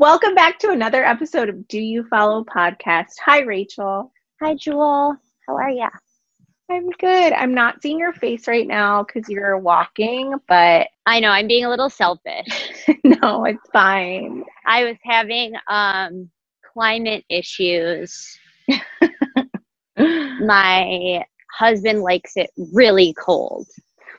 Welcome back to another episode of Do You Follow podcast. Hi, Rachel. Hi, Jewel. How are ya? I'm good. I'm not seeing your face right now because you're walking, but I know I'm being a little selfish. no, it's fine. I was having um climate issues. My husband likes it really cold,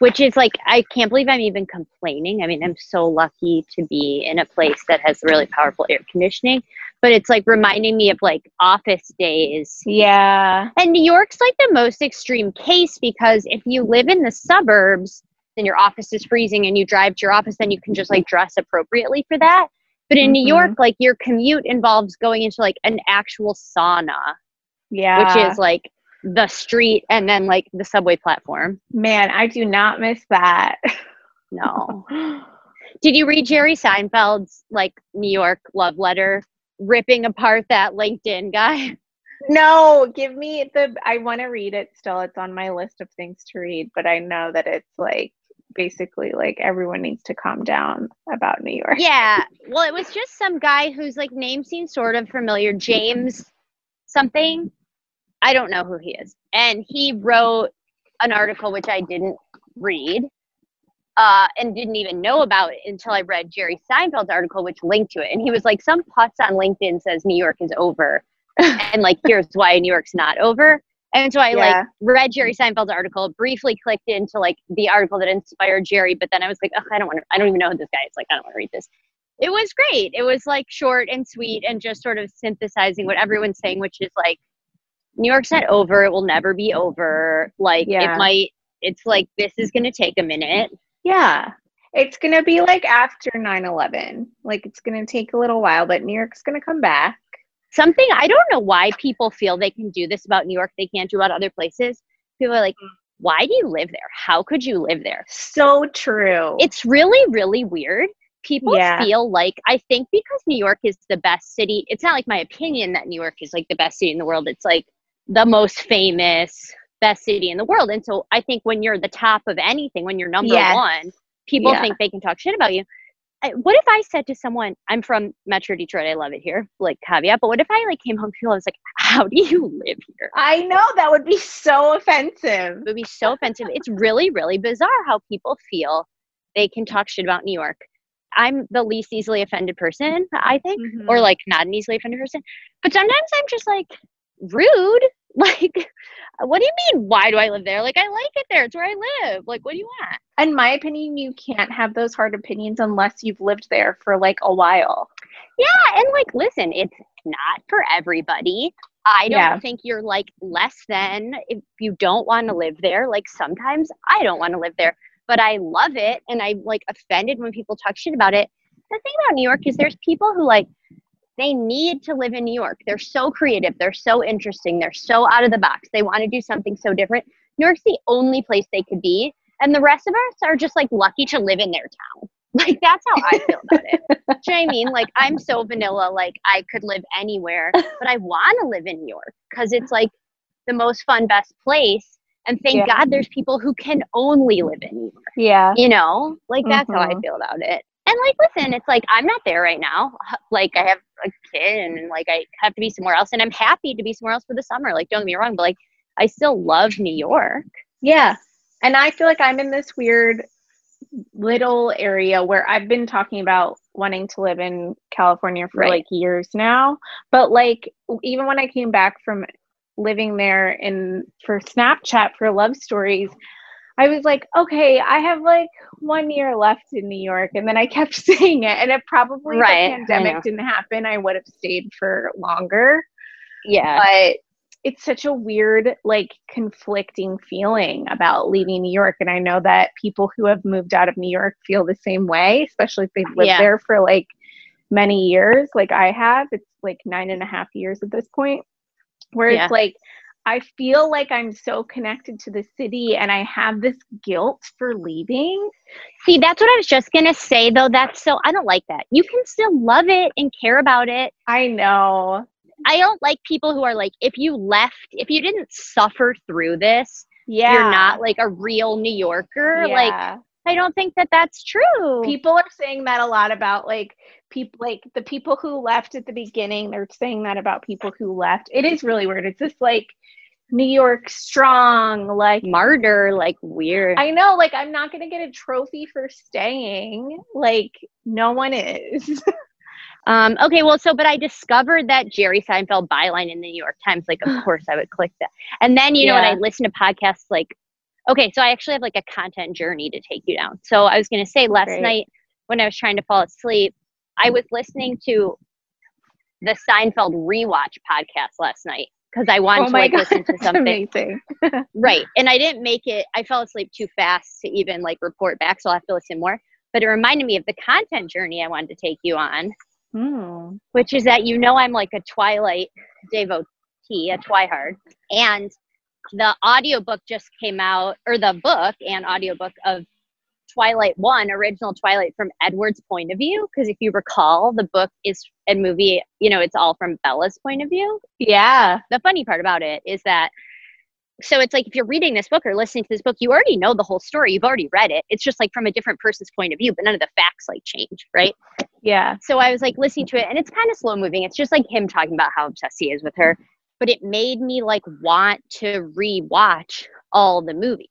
which is like I can't believe I'm even complaining. I mean, I'm so lucky to be in a place that has really powerful air conditioning, but it's like reminding me of like office days. Yeah. And New York's like the most extreme case because if you live in the suburbs, then your office is freezing and you drive to your office, then you can just like dress appropriately for that. But in mm-hmm. New York, like your commute involves going into like an actual sauna. Yeah. Which is like the street and then like the subway platform. Man, I do not miss that. No. Did you read Jerry Seinfeld's like New York love letter ripping apart that LinkedIn guy? No, give me the I want to read it still. It's on my list of things to read, but I know that it's like basically like everyone needs to calm down about New York. Yeah. Well, it was just some guy whose like name seems sort of familiar, James something. I don't know who he is. And he wrote an article which I didn't read uh, and didn't even know about until I read Jerry Seinfeld's article, which linked to it. And he was like, Some putz on LinkedIn says New York is over. and like, here's why New York's not over. And so I yeah. like read Jerry Seinfeld's article, briefly clicked into like the article that inspired Jerry, but then I was like, I don't want to, I don't even know who this guy is. Like, I don't want to read this. It was great. It was like short and sweet and just sort of synthesizing what everyone's saying, which is like, New York's not over. It will never be over. Like, yeah. it might, it's like, this is going to take a minute. Yeah. It's going to be like after 9 11. Like, it's going to take a little while, but New York's going to come back something I don't know why people feel they can do this about New York, they can't do about other places. People are like, mm. why do you live there? How could you live there? So true. It's really, really weird. People yeah. feel like, I think because New York is the best city, it's not like my opinion that New York is like the best city in the world. It's like the most famous, best city in the world. And so I think when you're the top of anything, when you're number yes. one, people yeah. think they can talk shit about you what if I said to someone, I'm from Metro Detroit, I love it here, like caveat, but what if I like came home to people, I was like, how do you live here? I know that would be so offensive. It would be so offensive. It's really, really bizarre how people feel they can talk shit about New York. I'm the least easily offended person, I think, mm-hmm. or like not an easily offended person. But sometimes I'm just like rude. Like, what do you mean? Why do I live there? Like, I like it there. It's where I live. Like, what do you want? In my opinion, you can't have those hard opinions unless you've lived there for like a while. Yeah. And like, listen, it's not for everybody. I don't yeah. think you're like less than if you don't want to live there. Like, sometimes I don't want to live there, but I love it. And I'm like offended when people talk shit about it. The thing about New York is there's people who like they need to live in New York. They're so creative. They're so interesting. They're so out of the box. They want to do something so different. New York's the only place they could be. And the rest of us are just like lucky to live in their town. Like that's how I feel about it. do you know what I mean? Like I'm so vanilla, like I could live anywhere, but I want to live in New York because it's like the most fun, best place. And thank yeah. God there's people who can only live in New York. Yeah. You know, like that's mm-hmm. how I mm-hmm. feel about it. And like, listen, it's like I'm not there right now. Like I have a kid and like I have to be somewhere else and I'm happy to be somewhere else for the summer. Like don't get me wrong, but like I still love New York. Yeah. And I feel like I'm in this weird little area where I've been talking about wanting to live in California for right. like years now. But like even when I came back from living there in for Snapchat for love stories, I was like, okay, I have like one year left in New York. And then I kept saying it. And if probably right, the pandemic didn't happen, I would have stayed for longer. Yeah. But it's such a weird, like, conflicting feeling about leaving New York. And I know that people who have moved out of New York feel the same way, especially if they've lived yeah. there for like many years, like I have. It's like nine and a half years at this point, where yeah. it's like, I feel like I'm so connected to the city and I have this guilt for leaving. See, that's what I was just going to say though. That's so, I don't like that. You can still love it and care about it. I know. I don't like people who are like, if you left, if you didn't suffer through this, yeah. you're not like a real New Yorker. Yeah. Like, I don't think that that's true. People are saying that a lot about like people like the people who left at the beginning. They're saying that about people who left. It is really weird. It's just like New York strong, like martyr, like weird. I know, like I'm not gonna get a trophy for staying. Like no one is. um, okay, well, so but I discovered that Jerry Seinfeld byline in the New York Times. Like, of course, I would click that. And then you know, when I listen to podcasts, like, okay, so I actually have like a content journey to take you down. So I was gonna say last Great. night when I was trying to fall asleep, I was listening to the Seinfeld rewatch podcast last night because I wanted oh to like God, listen to something. right. And I didn't make it, I fell asleep too fast to even like report back. So I'll have to listen more. But it reminded me of the content journey I wanted to take you on, mm. which is that you know I'm like a Twilight devotee, a Twihard. And the audiobook just came out, or the book and audiobook of Twilight One, original Twilight from Edward's point of view. Because if you recall, the book is and movie, you know, it's all from Bella's point of view. Yeah. The funny part about it is that so it's like if you're reading this book or listening to this book, you already know the whole story. You've already read it. It's just like from a different person's point of view, but none of the facts like change, right? Yeah. So I was like listening to it and it's kind of slow moving. It's just like him talking about how obsessed he is with her, but it made me like want to rewatch all the movies.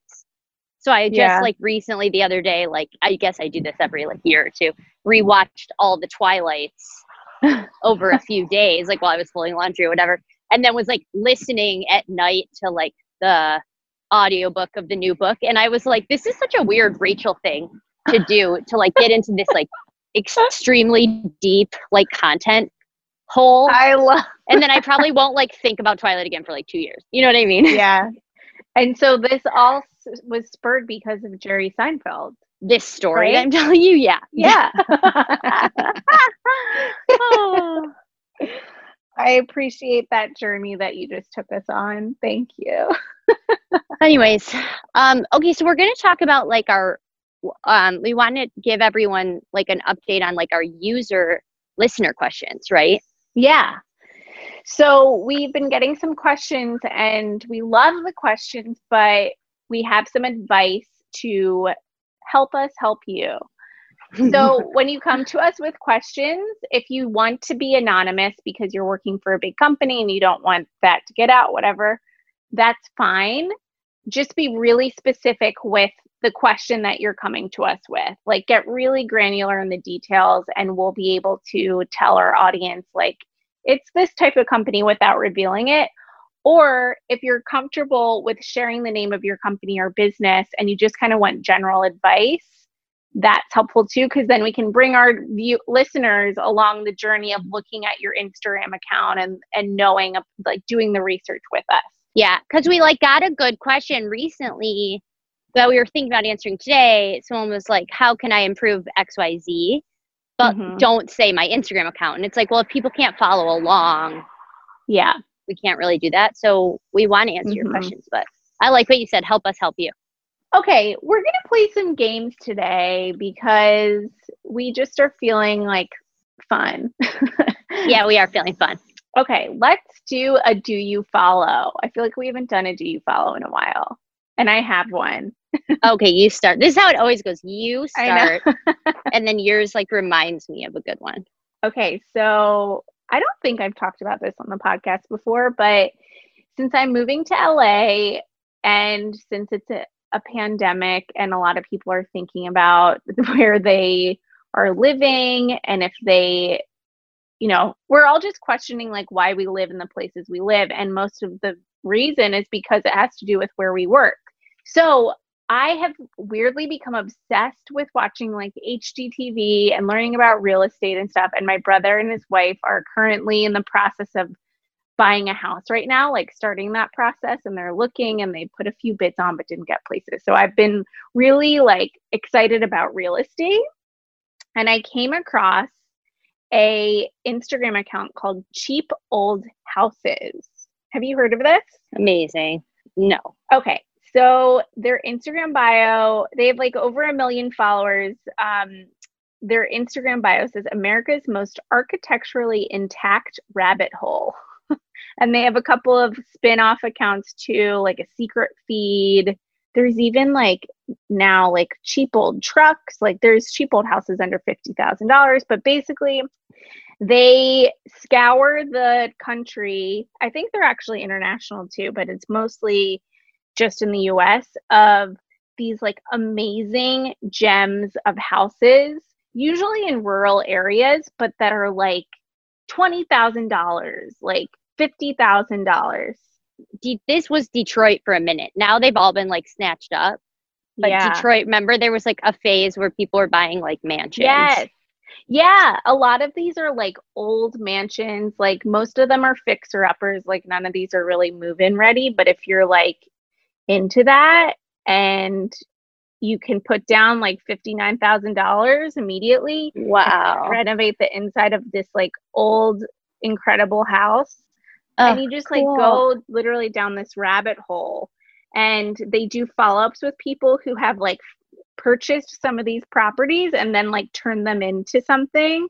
So I just yeah. like recently the other day, like I guess I do this every like year or two, rewatched all the Twilights over a few days, like while I was folding laundry or whatever, and then was like listening at night to like the audiobook of the new book. And I was like, this is such a weird Rachel thing to do to like get into this like extremely deep like content hole. I love and then I probably won't like think about Twilight again for like two years. You know what I mean? Yeah. And so this all was spurred because of Jerry Seinfeld. This story right? I'm telling you, yeah. Yeah. oh. I appreciate that journey that you just took us on. Thank you. Anyways, um, okay, so we're gonna talk about like our um, we want to give everyone like an update on like our user listener questions, right? Yeah. So we've been getting some questions and we love the questions, but we have some advice to help us help you. So when you come to us with questions, if you want to be anonymous because you're working for a big company and you don't want that to get out, whatever, that's fine. Just be really specific with the question that you're coming to us with. Like get really granular in the details and we'll be able to tell our audience like it's this type of company without revealing it. Or if you're comfortable with sharing the name of your company or business and you just kind of want general advice, that's helpful too, because then we can bring our view- listeners along the journey of looking at your Instagram account and, and knowing, like doing the research with us. Yeah, because we like got a good question recently that we were thinking about answering today. Someone was like, How can I improve XYZ? But mm-hmm. don't say my Instagram account. And it's like, well, if people can't follow along, yeah, we can't really do that. So we want to answer mm-hmm. your questions, but I like what you said. Help us help you. Okay, we're going to play some games today because we just are feeling like fun. yeah, we are feeling fun. Okay, let's do a do you follow. I feel like we haven't done a do you follow in a while. And I have one. Okay, you start. This is how it always goes. You start, and then yours like reminds me of a good one. Okay, so I don't think I've talked about this on the podcast before, but since I'm moving to LA and since it's a, a pandemic and a lot of people are thinking about where they are living and if they you know, we're all just questioning like why we live in the places we live. And most of the reason is because it has to do with where we work. So I have weirdly become obsessed with watching like HGTV and learning about real estate and stuff. And my brother and his wife are currently in the process of buying a house right now, like starting that process. And they're looking and they put a few bids on but didn't get places. So I've been really like excited about real estate. And I came across a Instagram account called Cheap Old Houses. Have you heard of this? Amazing. No. Okay. So their Instagram bio, they have like over a million followers. Um, their Instagram bio says America's most architecturally intact rabbit hole. and they have a couple of spin-off accounts too, like a secret feed. there's even like now like cheap old trucks. Like there's cheap old houses under $50,000, but basically they scour the country. I think they're actually international too, but it's mostly just in the US of these like amazing gems of houses, usually in rural areas, but that are like $20,000, like $50,000. De- this was Detroit for a minute. Now they've all been like snatched up. But yeah. Detroit, remember there was like a phase where people were buying like mansions. Yes. Yeah, a lot of these are like old mansions. Like most of them are fixer uppers. Like none of these are really move in ready. But if you're like into that and you can put down like $59,000 immediately. Wow. Renovate the inside of this like old, incredible house. Oh, and you just cool. like go literally down this rabbit hole. And they do follow ups with people who have like purchased some of these properties and then like turned them into something.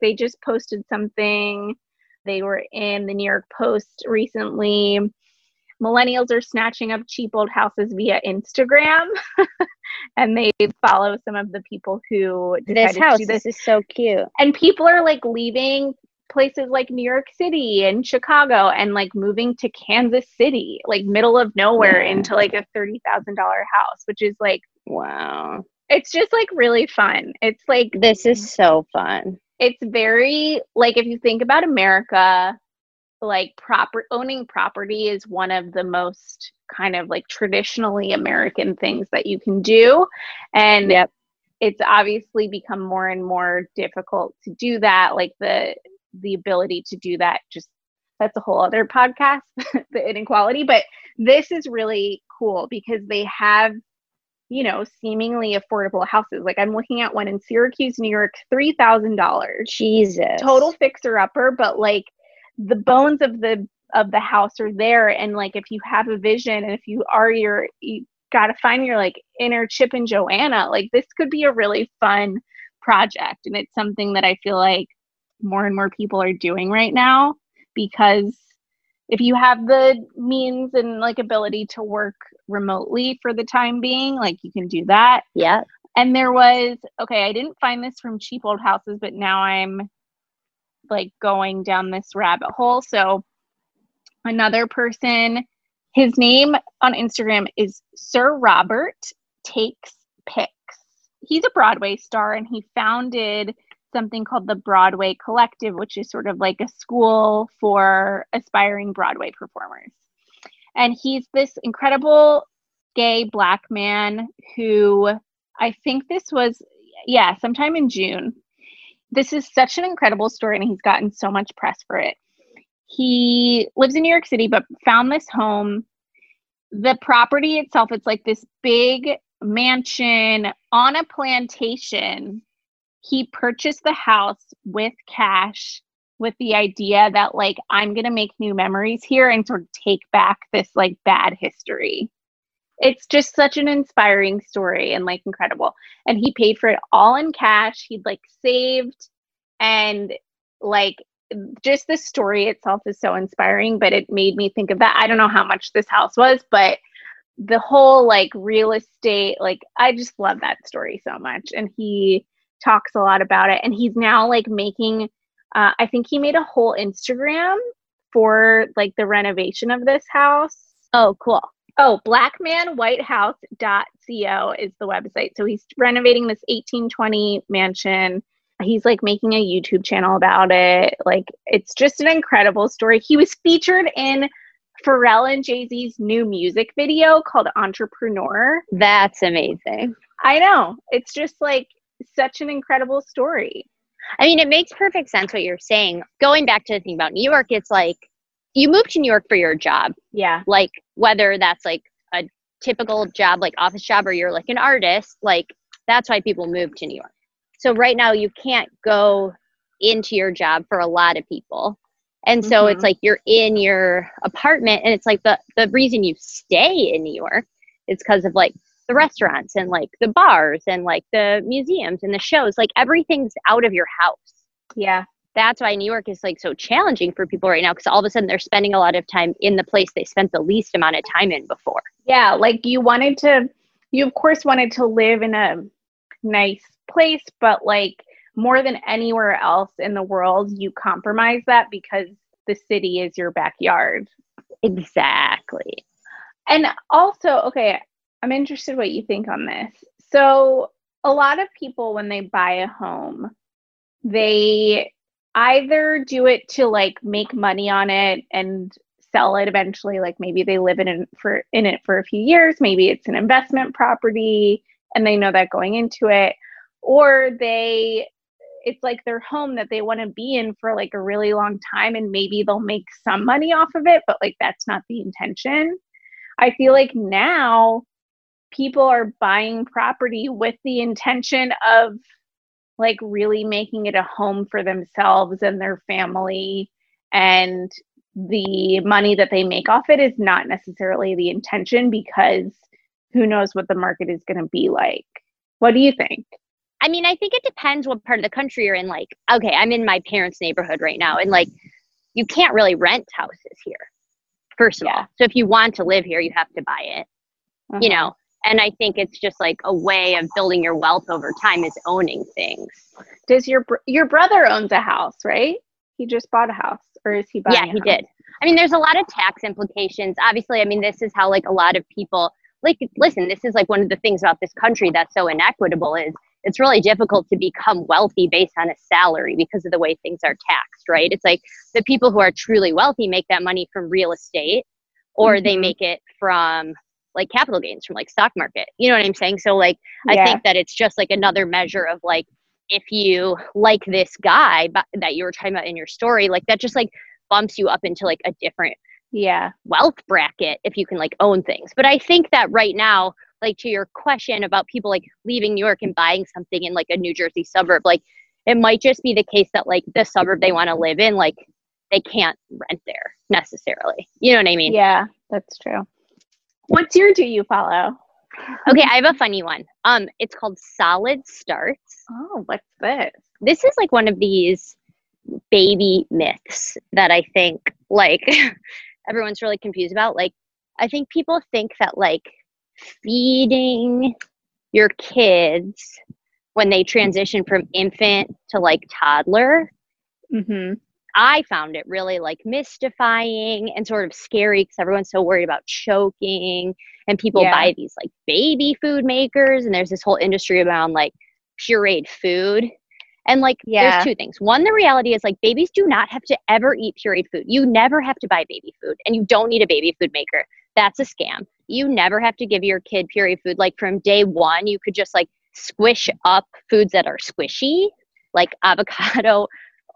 They just posted something. They were in the New York Post recently. Millennials are snatching up cheap old houses via Instagram. and they follow some of the people who This house this. this is so cute. And people are like leaving places like New York City and Chicago and like moving to Kansas City, like middle of nowhere Yeah. into like a $30,000 house, which is like Wow. it's just like really fun. It's like This is so fun. it's very like if you think about America, like proper owning property is one of the most kind of like traditionally American things that you can do. And Yep. it's obviously become more and more difficult to do that. Like the the ability to do that just that's a whole other podcast, the inequality. But this is really cool because they have you know, seemingly affordable houses. Like I'm looking at one in Syracuse, New York, three thousand dollars. Jesus. Total fixer upper, but like the bones of the of the house are there. And like if you have a vision and if you are your you gotta find your like inner Chip and Joanna, like this could be a really fun project. And it's something that I feel like more and more people are doing right now because if you have the means and like ability to work remotely for the time being, like you can do that. Yeah. And there was, okay, I didn't find this from cheap old houses, but now I'm like going down this rabbit hole. So another person, his name on Instagram is Sir Robert Takes Pics. He's a Broadway star and he founded something called the Broadway Collective, which is sort of like a school for aspiring Broadway performers. And he's this incredible gay black man who I think this was, yeah, sometime in June. This is such an incredible story, and he's gotten so much press for it. He lives in New York City, but found this home. The property itself, it's like this big mansion on a plantation he purchased the house with cash with the idea that like I'm going to make new memories here and sort of take back this like bad history. It's just such an inspiring story and like incredible. And he paid for it all in cash. He'd like saved and like just the story itself is so inspiring, but it made me think of that. I don't know how much this house was, but the whole like real estate, like I just love that story so much. And he talks a lot about it and he's now like making uh, i think he made a whole instagram for like the renovation of this house Oh, cool. Oh blackmanwhitehouse.co is the website so he's renovating this 1820 mansion he's like making a youtube channel about it like it's just an incredible story he was featured in pharrell and jay-z's new music video called entrepreneur That's amazing. i know it's just like such an incredible story. I mean, it makes perfect sense what you're saying. Going back to the thing about New York, it's like you move to New York for your job, Yeah. like whether that's like a typical job, like office job, or you're like an artist, like that's why people move to New York. So right now, you can't go into your job for a lot of people. And so Mhm. it's like you're in your apartment, and it's like the, the reason you stay in New York is because of like the restaurants and like the bars and like the museums and the shows. Like everything's out of your house. Yeah. That's why New York is like so challenging for people right now because all of a sudden they're spending a lot of time in the place they spent the least amount of time in before. Yeah, like you wanted to, you of course wanted to live in a nice place, but like more than anywhere else in the world, you compromise that because the city is your backyard. Exactly. And also, okay, I'm interested what you think on this. So, a lot of people when they buy a home, they either do it to like make money on it and sell it eventually like maybe they live in it for in it for a few years maybe it's an investment property and they know that going into it or they it's like their home that they want to be in for like a really long time and maybe they'll make some money off of it but like that's not the intention. I feel like now people are buying property with the intention of like really making it a home for themselves and their family and the money that they make off it is not necessarily the intention because who knows what the market is going to be like what do you think I mean, I think it depends what part of the country you're in. Like, okay, I'm in my parents' neighborhood right now, and like, you can't really rent houses here, first of yeah. all. So if you want to live here, you have to buy it, uh-huh. you know. And I think it's just like a way of building your wealth over time is owning things. Does your your brother owns a house, right? He just bought a house, or is he buying? Yeah, he did. I mean, there's a lot of tax implications. Obviously, I mean, this is how like a lot of people like listen. This is like one of the things about this country that's so inequitable is it's really difficult to become wealthy based on a salary because of the way things are taxed, right? It's like the people who are truly wealthy make that money from real estate or mm-hmm. they make it from like capital gains from like stock market. You know what I'm saying? So like yeah. I think that it's just like another measure of like if you like this guy that you were talking about in your story, like that just like bumps you up into like a different yeah wealth bracket if you can like own things. But I think that right now like to your question about people like leaving New York and buying something in like a New Jersey suburb, like it might just be the case that like the suburb they want to live in, like they can't rent there necessarily. You know what I mean? Yeah, that's true. What's your do you follow? okay, I have a funny one. Um, it's called Solid Starts. Oh, what's this? This is like one of these baby myths that I think like everyone's really confused about. Like, I think people think that like feeding your kids when they transition from infant to like toddler mm-hmm. I found it really like mystifying and sort of scary because everyone's so worried about choking and people yeah. buy these like baby food makers and there's this whole industry around like pureed food and like yeah. there's two things one the reality is like babies do not have to ever eat pureed food you never have to buy baby food and you don't need a baby food maker that's a scam you never have to give your kid pureed food. Like from day one, you could just like squish up foods that are squishy, like avocado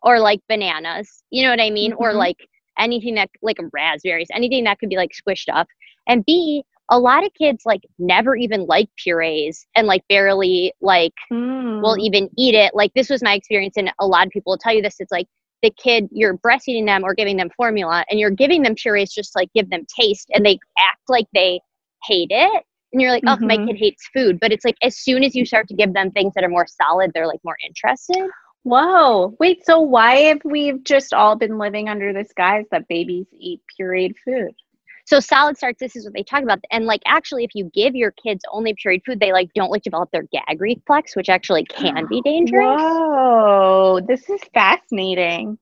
or like bananas. You know what I mean? Mm-hmm. Or like anything that like raspberries, anything that could be like squished up. And B, a lot of kids like never even like purees and like barely like mm. will even eat it. Like this was my experience, and a lot of people will tell you this. It's like the kid you're breastfeeding them or giving them formula and you're giving them purees just like give them taste and they act like they hate it and you're like oh mm-hmm. my kid hates food but it's like as soon as you start to give them things that are more solid they're like more interested whoa. Wait so why have we just all been living under this guise that babies eat pureed food? So solid starts this is what they talk about. And like actually if you give your kids only pureed food they like don't like develop their gag reflex which actually can be dangerous. Whoa. This is fascinating.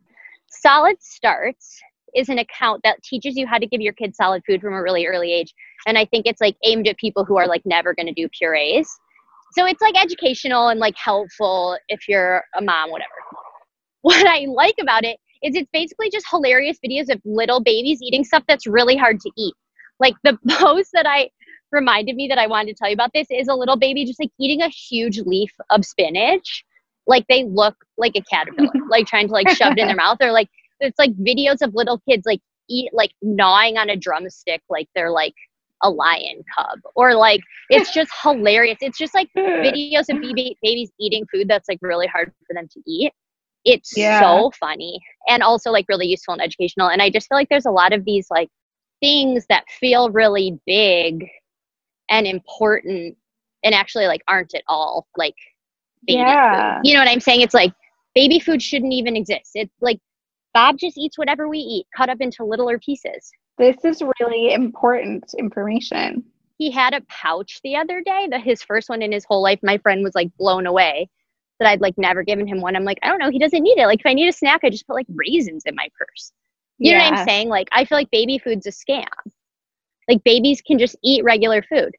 Solid starts is an account that teaches you how to give your kids solid food from a really early age. And i think it's like aimed at people who are like never going to do purees so it's like educational and like helpful if you're a mom whatever what i like about it is it's basically just hilarious videos of little babies eating stuff that's really hard to eat. Like the post that I reminded me that I wanted to tell you about this is a little baby just like eating a huge leaf of spinach. Like they look like a caterpillar, like trying to like shove it in their mouth. Or like it's like videos of little kids like eat like gnawing on a drumstick like they're like a lion cub or like it's just hilarious it's just like videos of baby, babies eating food that's like really hard for them to eat it's yeah. so funny and also like really useful and educational and i just feel like there's a lot of these like things that feel really big and important and actually like aren't at all like yeah. Food. you know what i'm saying it's like baby food shouldn't even exist. It's like Bob just eats whatever we eat, cut up into littler pieces. This is really important information. He had a pouch the other day, that his first one in his whole life. My friend was like blown away that I'd like never given him one. I'm like, I don't know, he doesn't need it. Like if I need a snack, I just put like raisins in my purse. You yeah. know what I'm saying? Like I feel like baby food's a scam. Like babies can just eat regular food.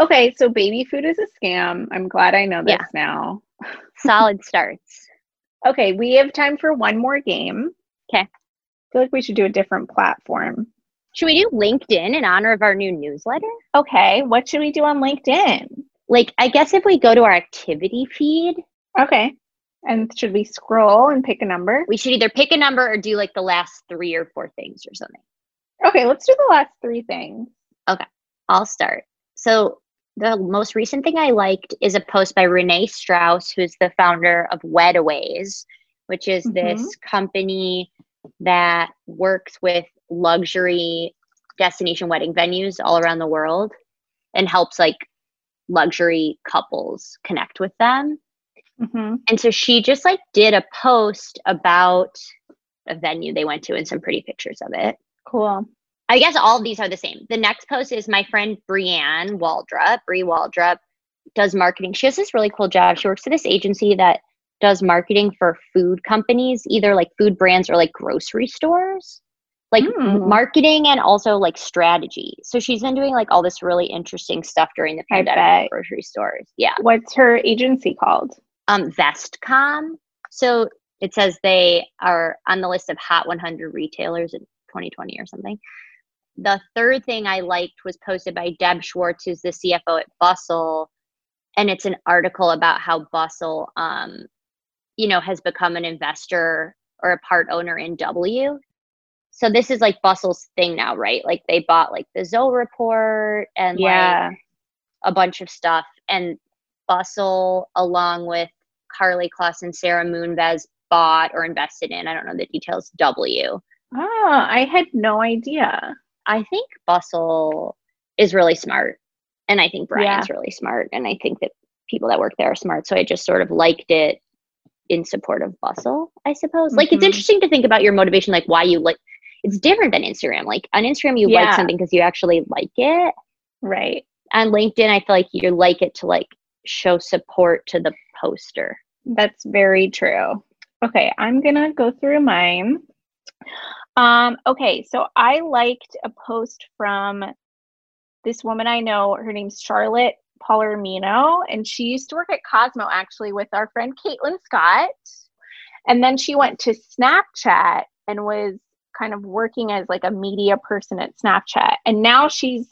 Okay, so baby food is a scam. I'm glad I know this yeah. now. Solid starts. Okay, we have time for one more game. Okay. I feel like we should do a different platform. Should we do LinkedIn in honor of our new newsletter? Okay, what should we do on LinkedIn? Like, I guess if we go to our activity feed. Okay. And should we scroll and pick a number? We should either pick a number or do like the last three or four things or something. Okay, let's do the last three things. Okay, I'll start. So, the most recent thing I liked is a post by Renee Strauss, who's the founder of Wedaways, which is mm-hmm. this company that works with luxury destination wedding venues all around the world and helps like luxury couples connect with them. Mm-hmm. And so she just like did a post about a venue they went to and some pretty pictures of it. Cool. I guess all of these are the same. The next post is my friend Brianne Waldrop. Brie Waldrop does marketing. She has this really cool job. She works for this agency that does marketing for food companies, either like food brands or like grocery stores, like mm. marketing and also like strategy. So she's been doing like all this really interesting stuff during the pandemic grocery stores. Yeah. What's her agency called? Um, Vestcom. So it says they are on the list of hot 100 retailers in 2020 or something. The third thing I liked was posted by Deb Schwartz, who's the CFO at Bustle, and it's an article about how Bustle um, you know, has become an investor or a part owner in W. So this is like Bustle's thing now, right? Like they bought like the Zoe report and yeah. like a bunch of stuff. And Bustle, along with Karlie Kloss and Sara Moonves, bought or invested in, I don't know the details, W. Oh, I had no idea. I think Bustle is really smart. And I think Bryan's yeah. really smart. And I think that people that work there are smart. So I just sort of liked it in support of bustle i suppose. Mm-hmm. like it's mm-hmm. interesting to think about your motivation like why you like it's different than instagram. Like on instagram you yeah. like something because you actually like it. Right. On linkedin i feel like you like it to like show support to the poster. That's very true. Okay i'm gonna go through mine. Um okay so i liked a post from this woman i know. Her name's charlotte Palermino, and she used to work at Cosmo actually with our friend Caitlin Scott. And then she went to Snapchat and was kind of working as like a media person at Snapchat. And now she's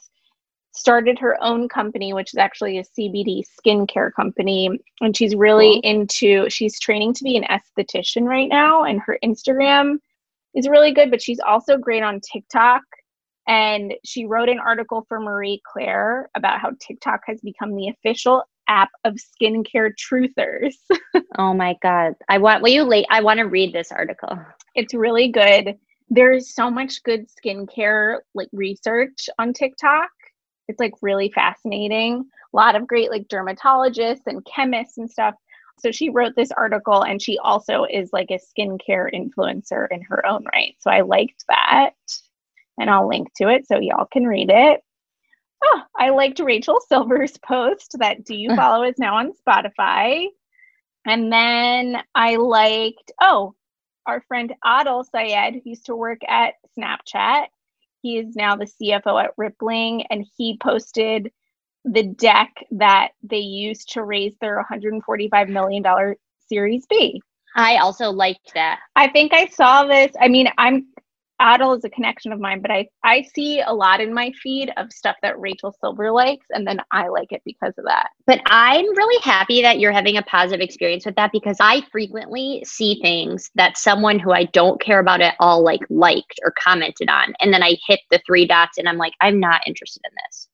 started her own company, which is actually a CBD skincare company. And she's really cool. into, she's training to be an esthetician right now. And her Instagram is really good, but she's also great on TikTok and she wrote an article for Marie Claire about how TikTok has become the official app of skincare truthers. oh my god. I want will you late I want to read this article. It's really good. There's so much good skincare like research on TikTok. It's like really fascinating. A lot of great like dermatologists and chemists and stuff. So she wrote this article and she also is like a skincare influencer in her own right. So I liked that and I'll link to it so y'all can read it. Oh, I liked Rachel Silver's post that Do You Follow is now on Spotify. And then I liked, oh, our friend Adil Syed, who used to work at Snapchat. He is now the CFO at Rippling, and he posted the deck that they used to raise their $145 million Series B. I also liked that. I think I saw this. I mean, I'm Adil is a connection of mine, but I I see a lot in my feed of stuff that Rachel Silver likes, and then I like it because of that. But I'm really happy that you're having a positive experience with that because I frequently see things that someone who I don't care about at all like liked or commented on, and then I hit the three dots and I'm like, I'm not interested in this.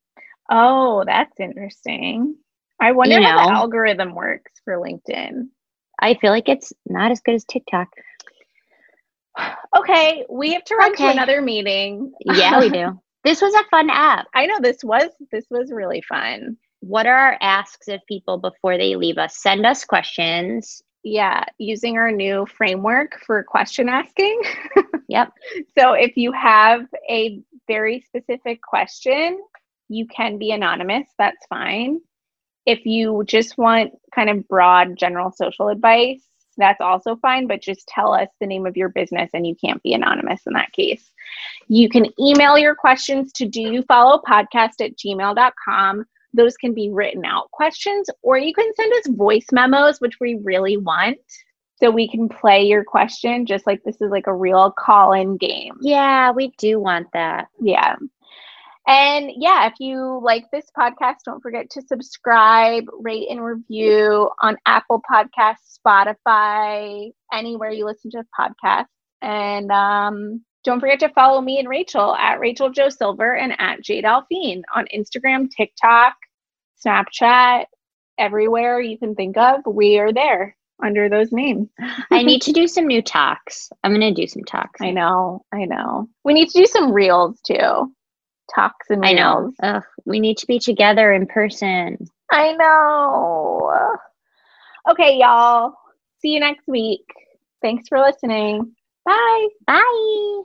Oh, that's interesting. I wonder you know, how the algorithm works for LinkedIn. I feel like it's not as good as TikTok. Okay, we have to run okay. to another meeting. Yeah, we do. This was a fun app. I know this was this was really fun. What are our asks of people before they leave us? Send us questions yeah, using our new framework for question asking. Yep. so if you have a very specific question, you can be anonymous. That's fine. If you just want kind of broad general social advice, that's also fine, but just tell us the name of your business and you can't be anonymous in that case. You can email your questions to do you follow podcast at gmail.com. Those can be written out questions, or you can send us voice memos, which we really want. So we can play your question just like this is like a real call in game. Yeah, we do want that. Yeah. And yeah, if you like this podcast, don't forget to subscribe, rate, and review on Apple Podcasts, Spotify, anywhere you listen to podcasts. And um, don't forget to follow me and Rachel at Rachel Jo Silver and at Jade Alphine on Instagram, TikTok, Snapchat, everywhere you can think of. We are there under those names. I need to do some new talks. I'm going to do some talks. I know, I know. We need to do some reels too. Talks and. I know. Ugh, we need to be together in person. I know. Okay, y'all. See you next week. Thanks for listening. Bye. Bye.